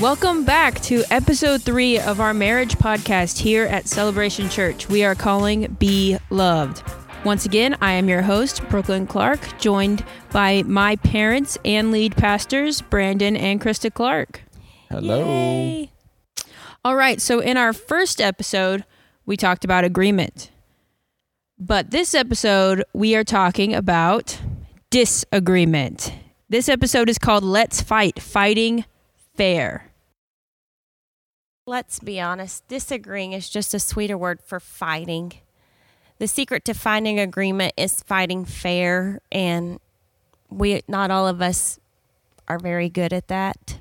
Welcome back to episode three of our marriage podcast here at Celebration Church. We are calling Be Loved. Once again, I am your host, Brooklyn Clark, joined by my parents and lead pastors, Brandon and Krista Clark. Hello. Yay. All right, so in our first episode, we talked about agreement. But this episode, we are talking about disagreement. This episode is called Let's Fight Fighting Fair. Let's be honest, disagreeing is just a sweeter word for fighting. The secret to finding agreement is fighting fair, and we not all of us are very good at that.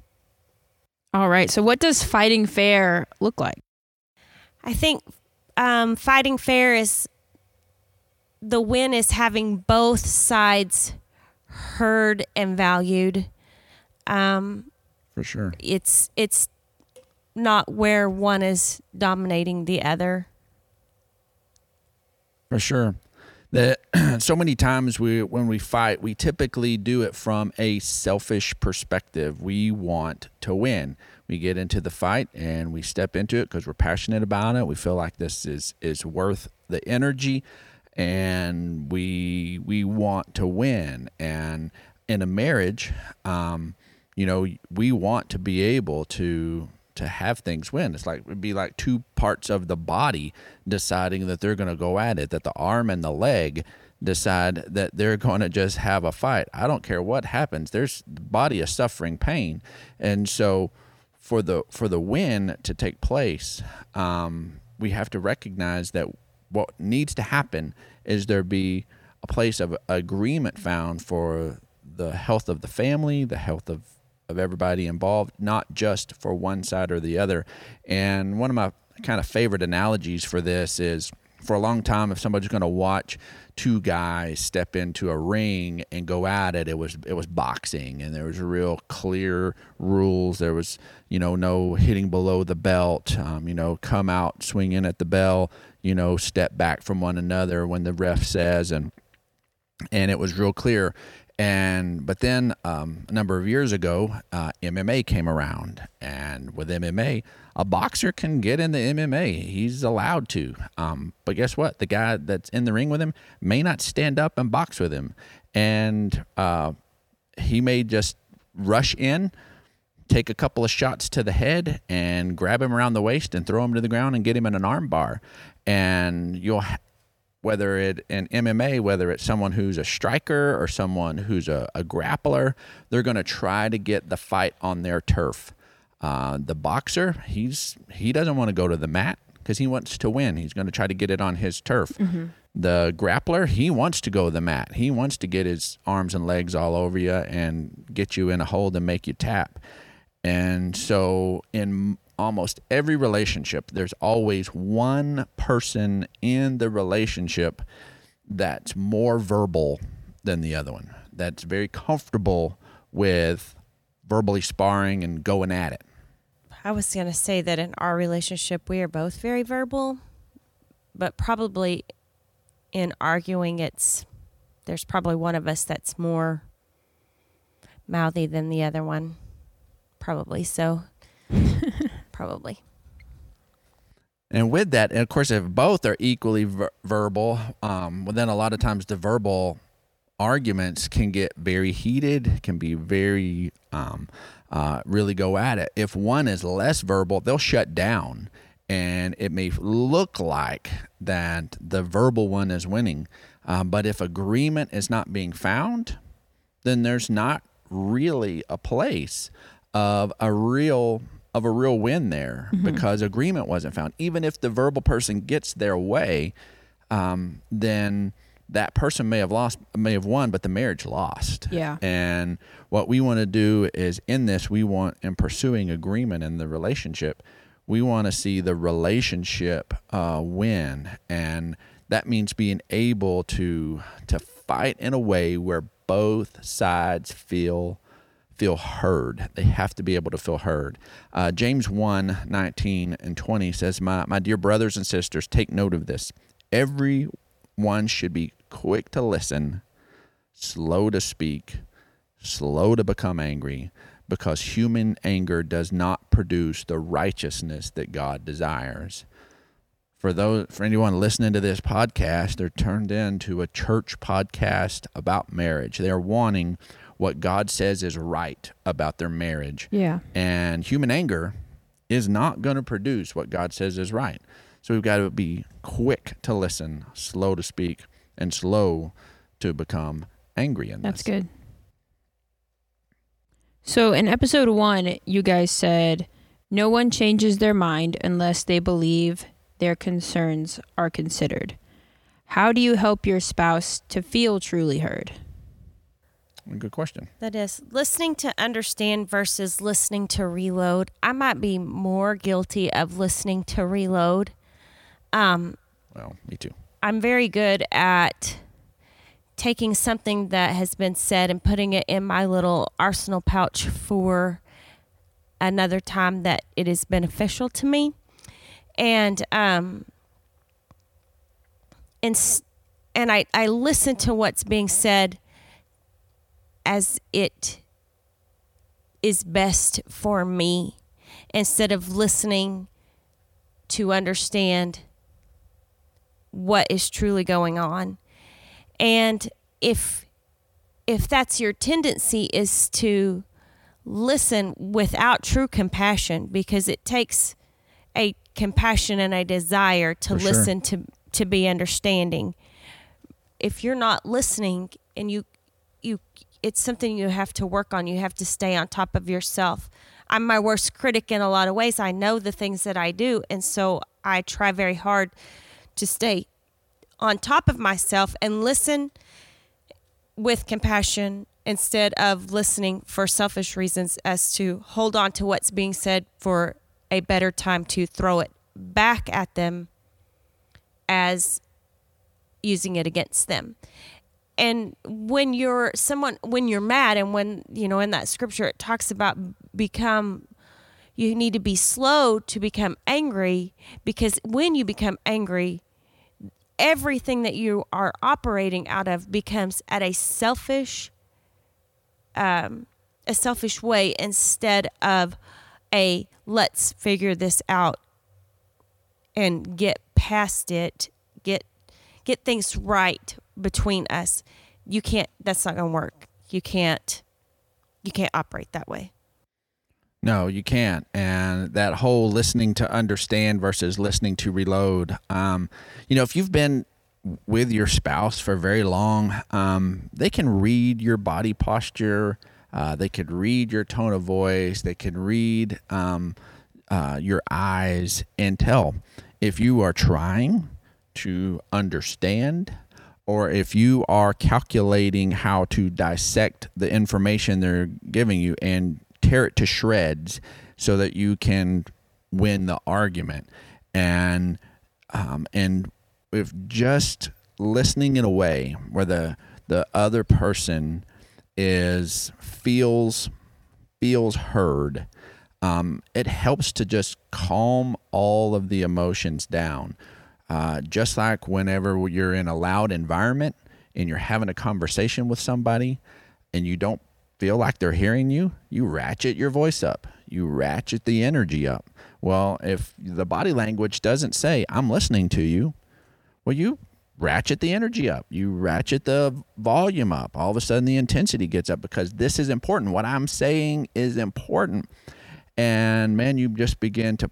All right, so what does fighting fair look like? I think um, fighting fair is the win is having both sides heard and valued. Um, For sure. it's it's not where one is dominating the other. For sure. That so many times we when we fight, we typically do it from a selfish perspective. We want to win. We get into the fight and we step into it because we're passionate about it. We feel like this is is worth the energy and we we want to win. And in a marriage, um, you know, we want to be able to to have things win. It's like it'd be like two parts of the body deciding that they're going to go at it. That the arm and the leg decide that they're going to just have a fight. I don't care what happens. There's the body is suffering pain, and so for the for the win to take place, um, we have to recognize that what needs to happen is there be a place of agreement found for the health of the family, the health of of everybody involved, not just for one side or the other. And one of my kind of favorite analogies for this is for a long time, if somebody's going to watch two guys step into a ring and go at it, it was it was boxing, and there was real clear rules. There was you know no hitting below the belt. Um, you know, come out swinging at the bell. You know, step back from one another when the ref says, and and it was real clear and but then um, a number of years ago, uh, MMA came around, and with MMA, a boxer can get in the MMA. He's allowed to. Um, but guess what? The guy that's in the ring with him may not stand up and box with him, and uh, he may just rush in, take a couple of shots to the head, and grab him around the waist and throw him to the ground and get him in an armbar. And you'll whether it in MMA, whether it's someone who's a striker or someone who's a, a grappler, they're going to try to get the fight on their turf. Uh, the boxer, he's he doesn't want to go to the mat because he wants to win. He's going to try to get it on his turf. Mm-hmm. The grappler, he wants to go to the mat. He wants to get his arms and legs all over you and get you in a hold and make you tap. And so in almost every relationship, there's always one person in the relationship that's more verbal than the other one, that's very comfortable with verbally sparring and going at it. I was going to say that in our relationship, we are both very verbal, but probably in arguing, it's there's probably one of us that's more mouthy than the other one. Probably so. probably. And with that, and of course, if both are equally ver- verbal, um, well, then a lot of times the verbal arguments can get very heated, can be very, um, uh, really go at it. If one is less verbal, they'll shut down, and it may look like that the verbal one is winning. Um, but if agreement is not being found, then there's not really a place of a real of a real win there mm-hmm. because agreement wasn't found. Even if the verbal person gets their way, um, then that person may have lost, may have won, but the marriage lost. Yeah. And what we want to do is in this, we want in pursuing agreement in the relationship, we want to see the relationship uh, win, and that means being able to to fight in a way where both sides feel feel heard. They have to be able to feel heard. Uh, James 1 19 and 20 says, my, my dear brothers and sisters, take note of this. Everyone should be quick to listen, slow to speak, slow to become angry, because human anger does not produce the righteousness that God desires. For those for anyone listening to this podcast, they're turned into a church podcast about marriage. They're wanting what God says is right about their marriage. Yeah. And human anger is not going to produce what God says is right. So we've got to be quick to listen, slow to speak, and slow to become angry in That's this. good. So in episode one, you guys said no one changes their mind unless they believe their concerns are considered. How do you help your spouse to feel truly heard? Good question. That is listening to understand versus listening to reload. I might be more guilty of listening to reload. Um, Well, me too. I'm very good at taking something that has been said and putting it in my little arsenal pouch for another time that it is beneficial to me. And um and and I I listen to what's being said as it is best for me instead of listening to understand what is truly going on. And if if that's your tendency is to listen without true compassion because it takes a compassion and a desire to For sure. listen to to be understanding. If you're not listening and you you it's something you have to work on. You have to stay on top of yourself. I'm my worst critic in a lot of ways. I know the things that I do and so I try very hard to stay on top of myself and listen with compassion instead of listening for selfish reasons as to hold on to what's being said for a better time to throw it back at them as using it against them. And when you're someone when you're mad and when you know in that scripture it talks about become you need to be slow to become angry because when you become angry everything that you are operating out of becomes at a selfish um, a selfish way instead of a let's figure this out and get past it get get things right between us you can't that's not going to work you can't you can't operate that way No, you can't. And that whole listening to understand versus listening to reload. Um, you know, if you've been with your spouse for very long, um, they can read your body posture. Uh, they could read your tone of voice. They can read um, uh, your eyes and tell if you are trying to understand or if you are calculating how to dissect the information they're giving you and tear it to shreds so that you can win the argument. And um, and if just listening in a way where the the other person is feels feels heard um, it helps to just calm all of the emotions down uh, just like whenever you're in a loud environment and you're having a conversation with somebody and you don't feel like they're hearing you, you ratchet your voice up. You ratchet the energy up. Well, if the body language doesn't say, I'm listening to you, well, you ratchet the energy up. You ratchet the volume up. All of a sudden, the intensity gets up because this is important. What I'm saying is important. And man, you just begin to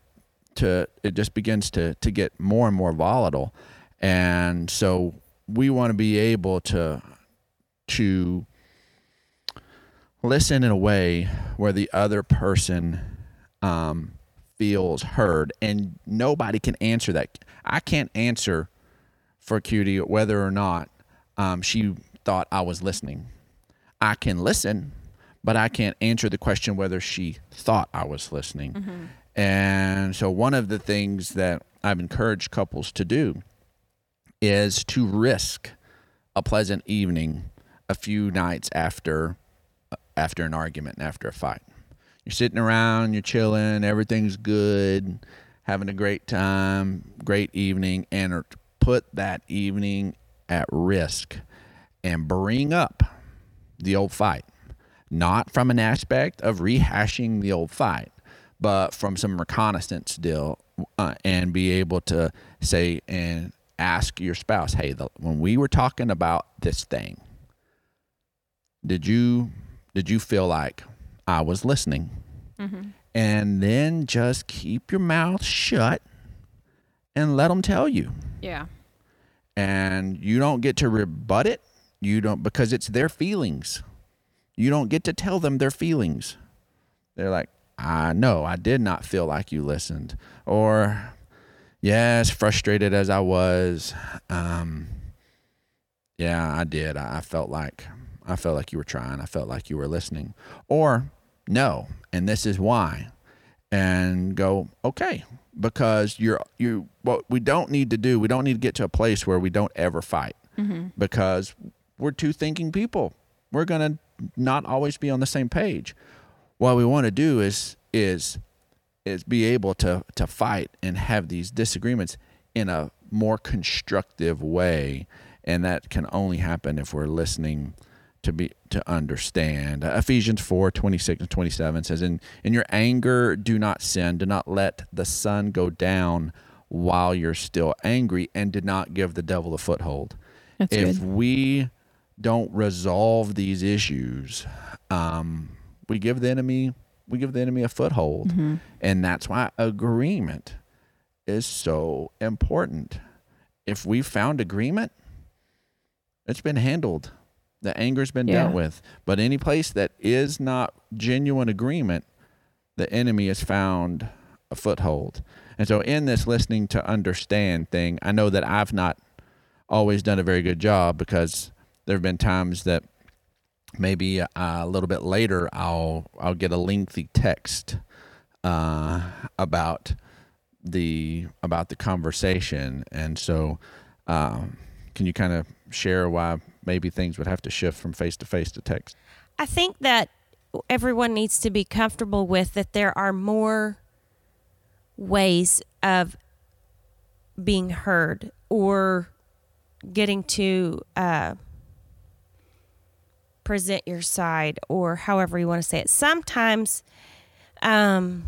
to it just begins to to get more and more volatile. And so we want to be able to to listen in a way where the other person um, feels heard. And nobody can answer that. I can't answer for cutie whether or not um, she thought i was listening. I can listen but i can't answer the question whether she thought i was listening and so, one of the things that I've encouraged couples to do is to risk a pleasant evening a few nights after uh, after an argument and after a fight. You're sitting around, you're chilling, everything's good, having a great time, great evening, and er, put that evening at risk and bring up the old fight. not from an aspect of rehashing the old fight, but from some reconnaissance deal uh, and be able to say and ask your spouse, hey, the, when we were talking about this thing, did you did you feel like I was listening? Mm-hmm. And then just keep your mouth shut and let them tell you. Yeah. And you don't get to rebut it. You don't because it's their feelings. You don't get to tell them their feelings. They're like, I know I did not feel like you listened. Or, yes, frustrated as I was, um, yeah, I did. I, I felt like I felt like you were trying. I felt like you were listening. Or, no, and this is why. And go, okay, because you're you what we don't need to do, we don't need to get to a place where we don't ever fight. Mm-hmm. Because we're two thinking people. We're gonna not always be on the same page. What we want to do is is is be able to to fight and have these disagreements in a more constructive way, and that can only happen if we're listening to be to understand. Uh, Ephesians 4, 26 and 27 says, in, in your anger do not sin, do not let the sun go down while you're still angry, and do not give the devil a foothold. That's if good. we don't resolve these issues, um, we give the enemy we give the enemy a foothold, Mm-hmm. and that's why agreement is so important. If we found agreement, it's been handled. The anger's been Yeah. dealt with. But any place that is not genuine agreement, the enemy has found a foothold. And so, in this listening to understand thing, I know that I've not always done a very good job because there have been times that maybe uh, a little bit later I'll I'll get a lengthy text uh, about the about the conversation, and so um, can you kind of share why maybe things would have to shift from face to face to text? I think that everyone needs to be comfortable with that there are more ways of being heard or getting to uh, present your side or however you want to say it. Sometimes um,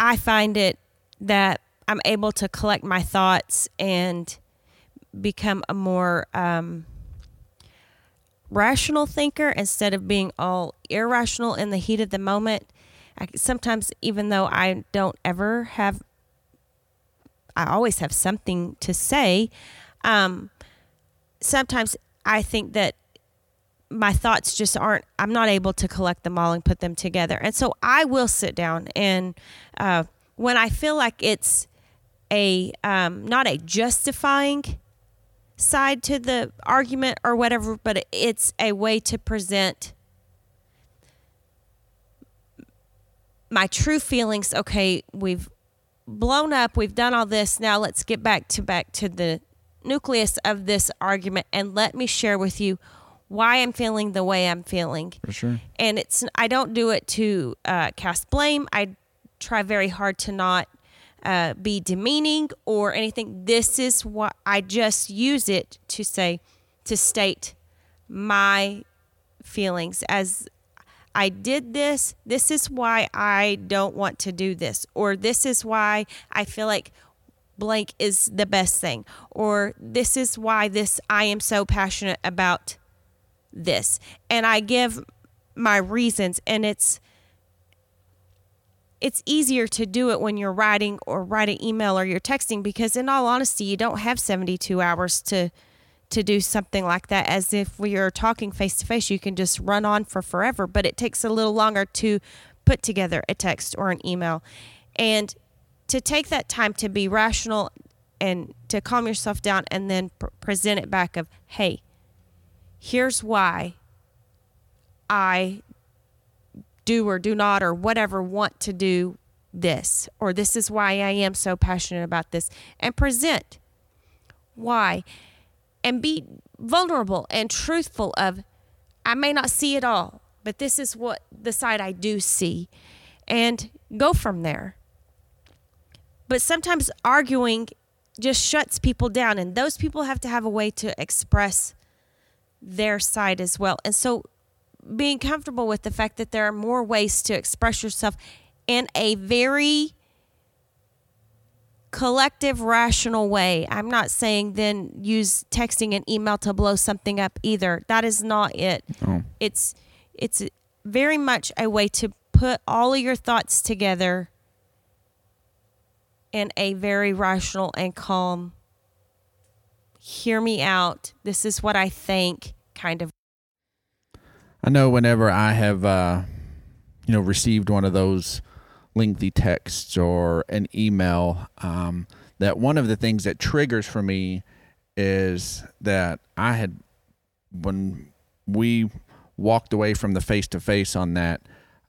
I find it that I'm able to collect my thoughts and become a more um, rational thinker instead of being all irrational in the heat of the moment. I, sometimes, even though I don't ever have, I always have something to say. Um, sometimes I think that my thoughts just aren't, I'm not able to collect them all and put them together. And so I will sit down and uh, when I feel like it's a, um, not a justifying side to the argument or whatever, but it's a way to present my true feelings. Okay, we've blown up, we've done all this. Now let's get back to back to the nucleus of this argument and let me share with you why I'm feeling the way I'm feeling. For sure. And it's I don't do it to uh, cast blame. I try very hard to not uh, be demeaning or anything. This is what I just use it to say, to state my feelings as I did this. This is why I don't want to do this, or this is why I feel like blank is the best thing, or this is why this I am so passionate about this. And I give my reasons, and it's it's easier to do it when you're writing or write an email or you're texting because in all honesty you don't have 72 hours to to do something like that as if we are talking face to face you can just run on for forever but it takes a little longer to put together a text or an email and to take that time to be rational and to calm yourself down and then pr- present it back of hey here's why i do or do not or whatever want to do this or this is why I am so passionate about this and present why and be vulnerable and truthful of I may not see it all but this is what the side I do see and go from there. But sometimes arguing just shuts people down and those people have to have a way to express their side as well and so being comfortable with the fact that there are more ways to express yourself in a very collective rational way. I'm not saying then use texting and email to blow something up either. That is not it. It's it's very much a way to put all of your thoughts together in a very rational and calm hear me out. This is what I think kind of I know whenever I have, uh, you know, received one of those lengthy texts or an email, um, that one of the things that triggers for me is that I had, when we walked away from the face to face on that,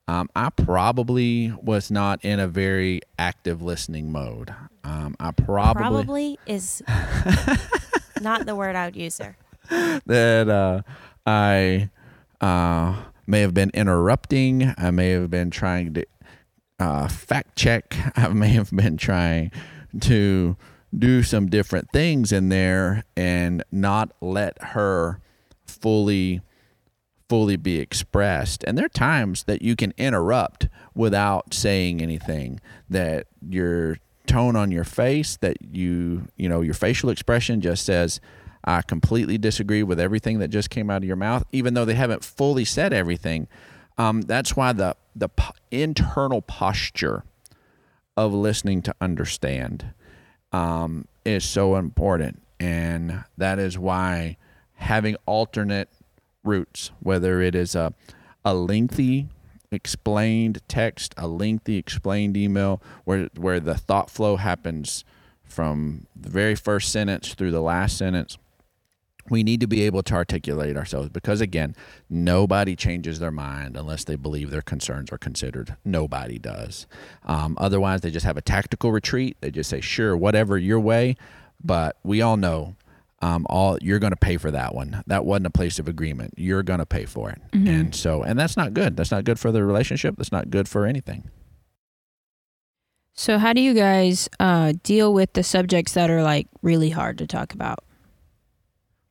um, I probably was not in a very active listening mode. Um, I probably, probably is not the word I would use there. that uh, I uh, may have been interrupting. I may have been trying to uh, fact check. I may have been trying to do some different things in there and not let her fully fully be expressed and there are times that you can interrupt without saying anything that your tone on your face that you you know your facial expression just says I completely disagree with everything that just came out of your mouth, even though they haven't fully said everything. Um, that's why the the internal posture of listening to understand um, is so important, and that is why having alternate routes, whether it is a a lengthy explained text, a lengthy explained email, where where the thought flow happens from the very first sentence through the last sentence. We need to be able to articulate ourselves because again nobody changes their mind unless they believe their concerns are considered. Nobody does. Um, otherwise they just have a tactical retreat. They just say sure whatever your way. But we all know um, all you're going to pay for that one. That wasn't a place of agreement. You're going to pay for it. And so and that's not good. That's not good for the relationship. That's not good for anything. So, how do you guys uh, deal with the subjects that are like really hard to talk about?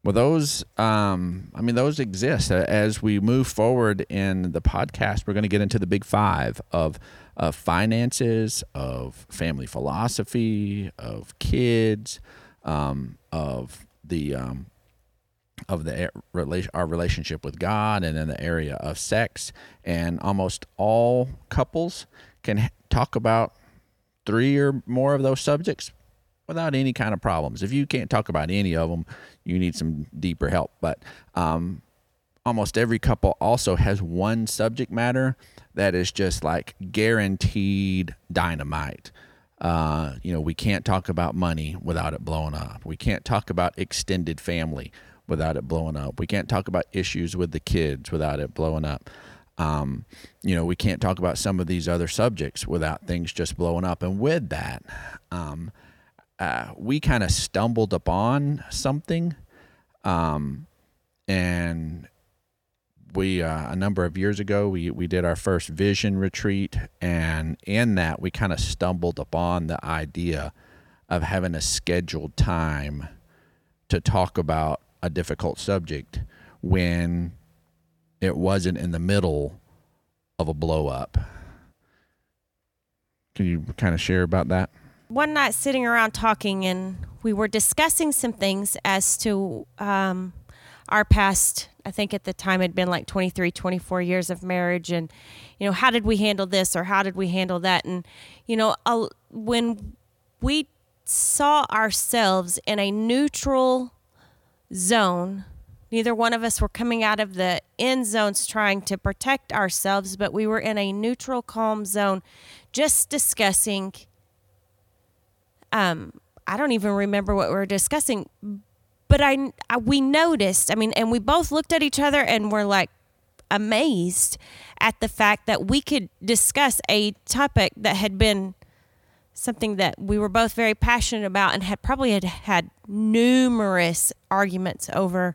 Well, those, um, I mean, those exist. As we move forward in the podcast, we're going to get into the big five of, of finances, of family philosophy, of kids, um, of the um, of the our relationship with God, and in the area of sex. And almost all couples can talk about three or more of those subjects without any kind of problems. If you can't talk about any of them, you need some deeper help. But um, almost every couple also has one subject matter that is just like guaranteed dynamite. Uh, you know, we can't talk about money without it blowing up. We can't talk about extended family without it blowing up. We can't talk about issues with the kids without it blowing up. Um, you know, we can't talk about some of these other subjects without things just blowing up. And with that, um, uh, we kind of stumbled upon something, um, and we uh, a number of years ago we we did our first vision retreat, and in that we kind of stumbled upon the idea of having a scheduled time to talk about a difficult subject when it wasn't in the middle of a blow up. Can you kind of share about that? one night sitting around talking and we were discussing some things as to um, our past i think at the time had been like 23 24 years of marriage and you know how did we handle this or how did we handle that? And you know when we saw ourselves in a neutral zone neither one of us were coming out of the end zones trying to protect ourselves but we were in a neutral calm zone just discussing um I don't even remember what we were discussing, but I, I we noticed. I mean, and we both looked at each other and were like amazed at the fact that we could discuss a topic that had been something that we were both very passionate about and had probably had had numerous arguments over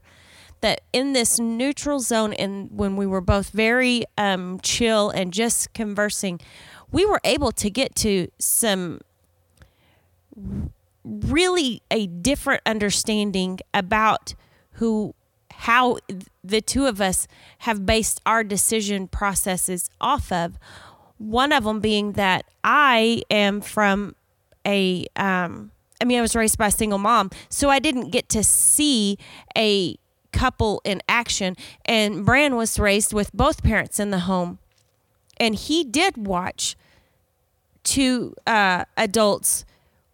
that in this neutral zone and when we were both very um, chill and just conversing we were able to get to some really a different understanding about who how the two of us have based our decision processes off of. One of them being that I am from a, um, I mean, I was raised by a single mom, so I didn't get to see a couple in action. And Bran was raised with both parents in the home, and he did watch two uh, adults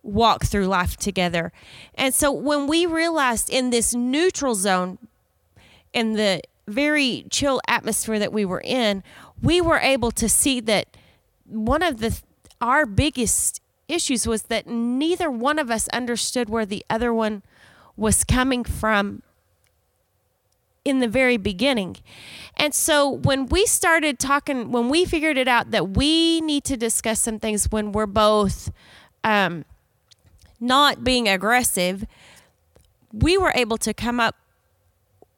walk through life together. And so when we realized in this neutral zone, in the very chill atmosphere that we were in, we were able to see that one of the our biggest issues was that neither one of us understood where the other one was coming from in the very beginning. And so when we started talking, when we figured it out that we need to discuss some things when we're both um, not being aggressive, we were able to come up.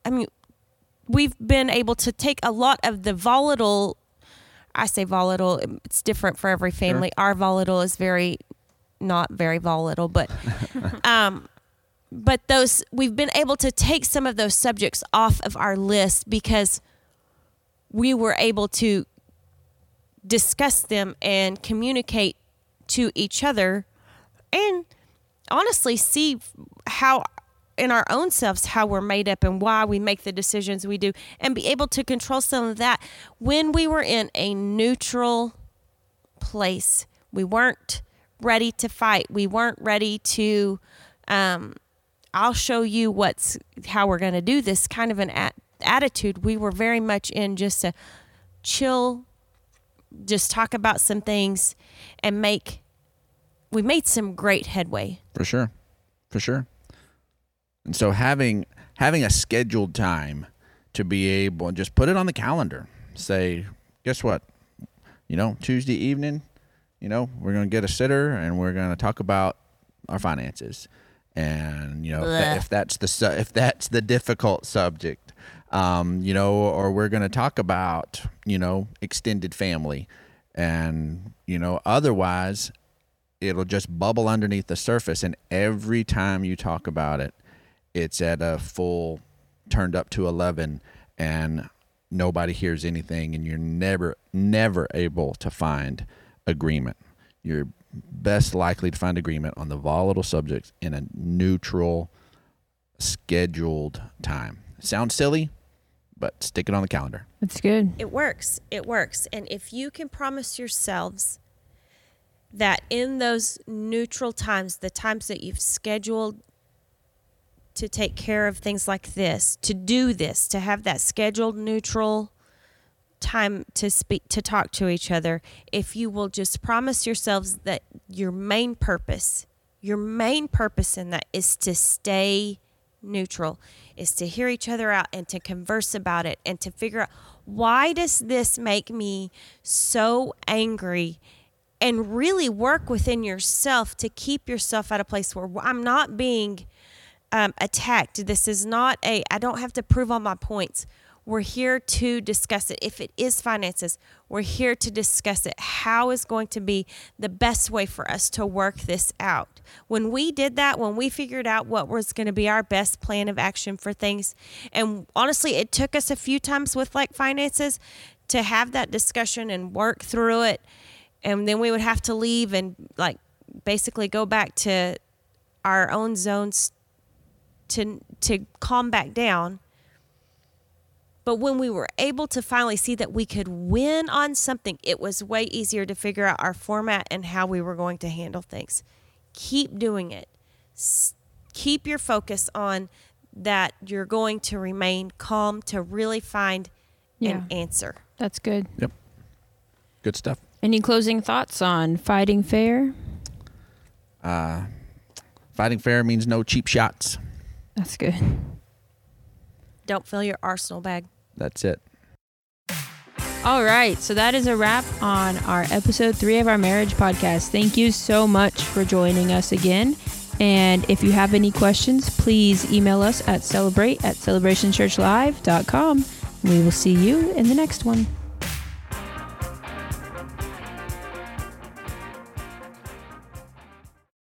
I mean, we've been able to take a lot of the volatile. I say volatile. It's different for every family. Sure. Our volatile is very, not very volatile, but, um, but those we've been able to take some of those subjects off of our list because we were able to discuss them and communicate to each other and honestly see how in our own selves how we're made up and why we make the decisions we do and be able to control some of that. When we were in a neutral place we weren't ready to fight. We weren't ready to um, i'll show you what's how we're going to do this kind of an a- attitude. We were very much in just a chill just talk about some things and make we made some great headway. For sure. For sure. And so having having a scheduled time to be able and just put it on the calendar. Say, guess what? You know, Tuesday evening, you know, we're going to get a sitter and we're going to talk about our finances. And, you know, if, that, if that's the if that's the difficult subject, um, you know, or we're going to talk about, you know, extended family and, you know, otherwise it'll just bubble underneath the surface and every time you talk about it it's at a full turned up to 11 and nobody hears anything and you're never never able to find agreement. You're best likely to find agreement on the volatile subjects in a neutral scheduled time. Sounds silly but stick it on the calendar. That's good. It works. It works. And if you can promise yourselves that in those neutral times, the times that you've scheduled to take care of things like this, to do this, to have that scheduled neutral time to speak to talk to each other, if you will just promise yourselves that your main purpose, your main purpose in that is to stay neutral, is to hear each other out and to converse about it and to figure out why does this make me so angry and really work within yourself to keep yourself at a place where I'm not being um, attacked. This is not a, I don't have to prove all my points. We're here to discuss it. If it is finances, we're here to discuss it. How is going to be the best way for us to work this out? When we did that, when we figured out what was going to be our best plan of action for things, and honestly, it took us a few times with like finances to have that discussion and work through it and then we would have to leave and like basically go back to our own zones to to calm back down. But when we were able to finally see that we could win on something it was way easier to figure out our format and how we were going to handle things. Keep doing it. Keep your focus on that you're going to remain calm to really find yeah. an answer. That's good. Yep. Good stuff any closing thoughts on fighting fair? Uh, fighting fair means no cheap shots. That's good. Don't fill your arsenal bag. That's it. All right. So that is a wrap on our episode three of our marriage podcast. Thank you so much for joining us again. And if you have any questions, please email us at celebrate at celebrationchurchlive.com. We will see you in the next one.